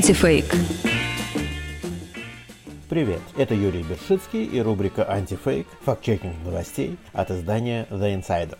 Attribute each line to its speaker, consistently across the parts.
Speaker 1: Антифейк.
Speaker 2: Привет, это Юрий Бершицкий и рубрика «Антифейк» факт-чекинг новостей от издания The Insider.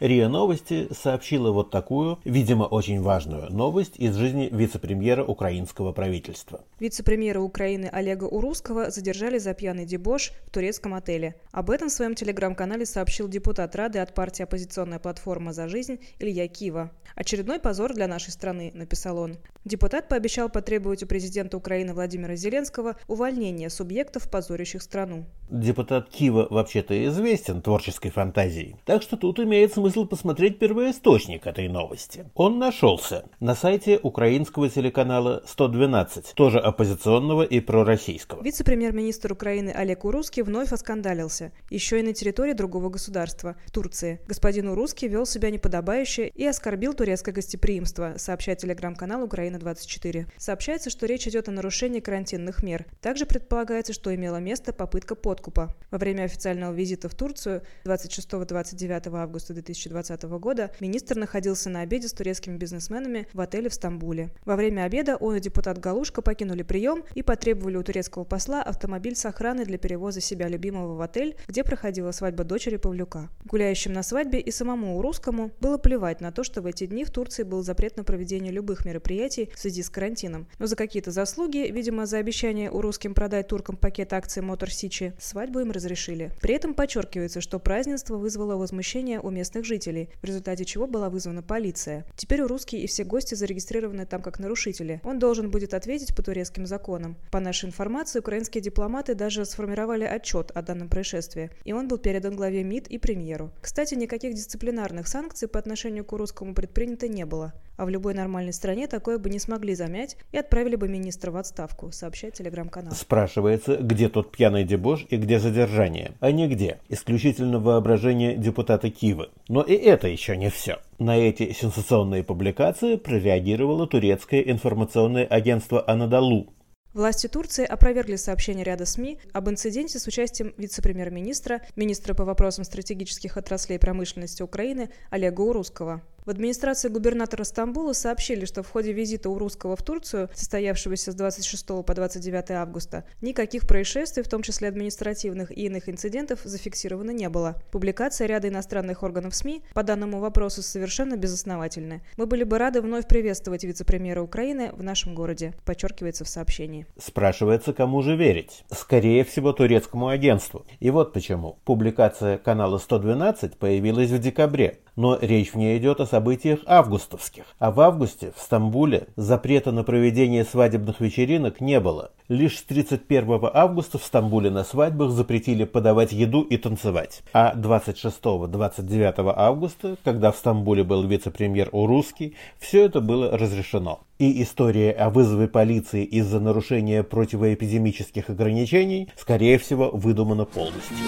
Speaker 2: РИА Новости сообщила вот такую, видимо, очень важную новость из жизни вице-премьера украинского правительства.
Speaker 3: Вице-премьера Украины Олега Урусского задержали за пьяный дебош в турецком отеле. Об этом в своем телеграм-канале сообщил депутат Рады от партии «Оппозиционная платформа за жизнь» Илья Кива. «Очередной позор для нашей страны», – написал он. Депутат пообещал потребовать у президента Украины Владимира Зеленского увольнения субъектов, позорящих страну.
Speaker 2: Депутат Кива вообще-то известен творческой фантазией, так что тут имеет смысл посмотреть первоисточник этой новости. Он нашелся на сайте украинского телеканала 112, тоже оппозиционного и пророссийского.
Speaker 3: Вице-премьер-министр Украины Олег Урусский вновь оскандалился, еще и на территории другого государства, Турции. Господин Урусский вел себя неподобающе и оскорбил турецкое гостеприимство, сообщает телеграм-канал Украина-24. Сообщается, что речь идет о нарушении карантинных мер. Также предполагается, что имела место попытка подкупа. Во время официального визита в Турцию 26-29 августа 2020 года министр находился на обеде с турецкими бизнесменами в отеле в Стамбуле. Во время обеда он и депутат Галушка покинули прием и потребовали у турецкого посла автомобиль с охраной для перевоза себя любимого в отель, где проходила свадьба дочери Павлюка. Гуляющим на свадьбе и самому русскому было плевать на то, что в эти дни в Турции был запрет на проведение любых мероприятий в связи с карантином. Но за какие-то заслуги, видимо, за обещание у русским продать туркам пакет акций Мотор Сичи, свадьбу им разрешили. При этом подчеркивается, что празднество вызвало возмущение у местных жителей, в результате чего была вызвана полиция. Теперь у русские и все гости зарегистрированы там как нарушители. Он должен будет ответить по турецким законам. По нашей информации, украинские дипломаты даже сформировали отчет о данном происшествии, и он был передан главе МИД и премьеру. Кстати, никаких дисциплинарных санкций по отношению к русскому предпринято не было. А в любой нормальной стране такое бы не смогли замять и отправили бы министра в отставку, сообщает телеграм-канал.
Speaker 2: Спрашивается, где тот пьяный дебош и где задержание? А нигде. Исключительно воображение депутата Кивы. Но и это еще не все. На эти сенсационные публикации прореагировало турецкое информационное агентство «Анадолу»,
Speaker 3: Власти Турции опровергли сообщение ряда СМИ об инциденте с участием вице-премьер-министра, министра по вопросам стратегических отраслей промышленности Украины Олега Урусского. В администрации губернатора Стамбула сообщили, что в ходе визита у русского в Турцию, состоявшегося с 26 по 29 августа, никаких происшествий, в том числе административных и иных инцидентов, зафиксировано не было. Публикация ряда иностранных органов СМИ по данному вопросу совершенно безосновательны. Мы были бы рады вновь приветствовать вице-премьера Украины в нашем городе, подчеркивается в сообщении.
Speaker 2: Спрашивается, кому же верить? Скорее всего, турецкому агентству. И вот почему. Публикация канала 112 появилась в декабре но речь в ней идет о событиях августовских. А в августе в Стамбуле запрета на проведение свадебных вечеринок не было. Лишь с 31 августа в Стамбуле на свадьбах запретили подавать еду и танцевать. А 26-29 августа, когда в Стамбуле был вице-премьер Урусский, все это было разрешено. И история о вызове полиции из-за нарушения противоэпидемических ограничений, скорее всего, выдумана полностью.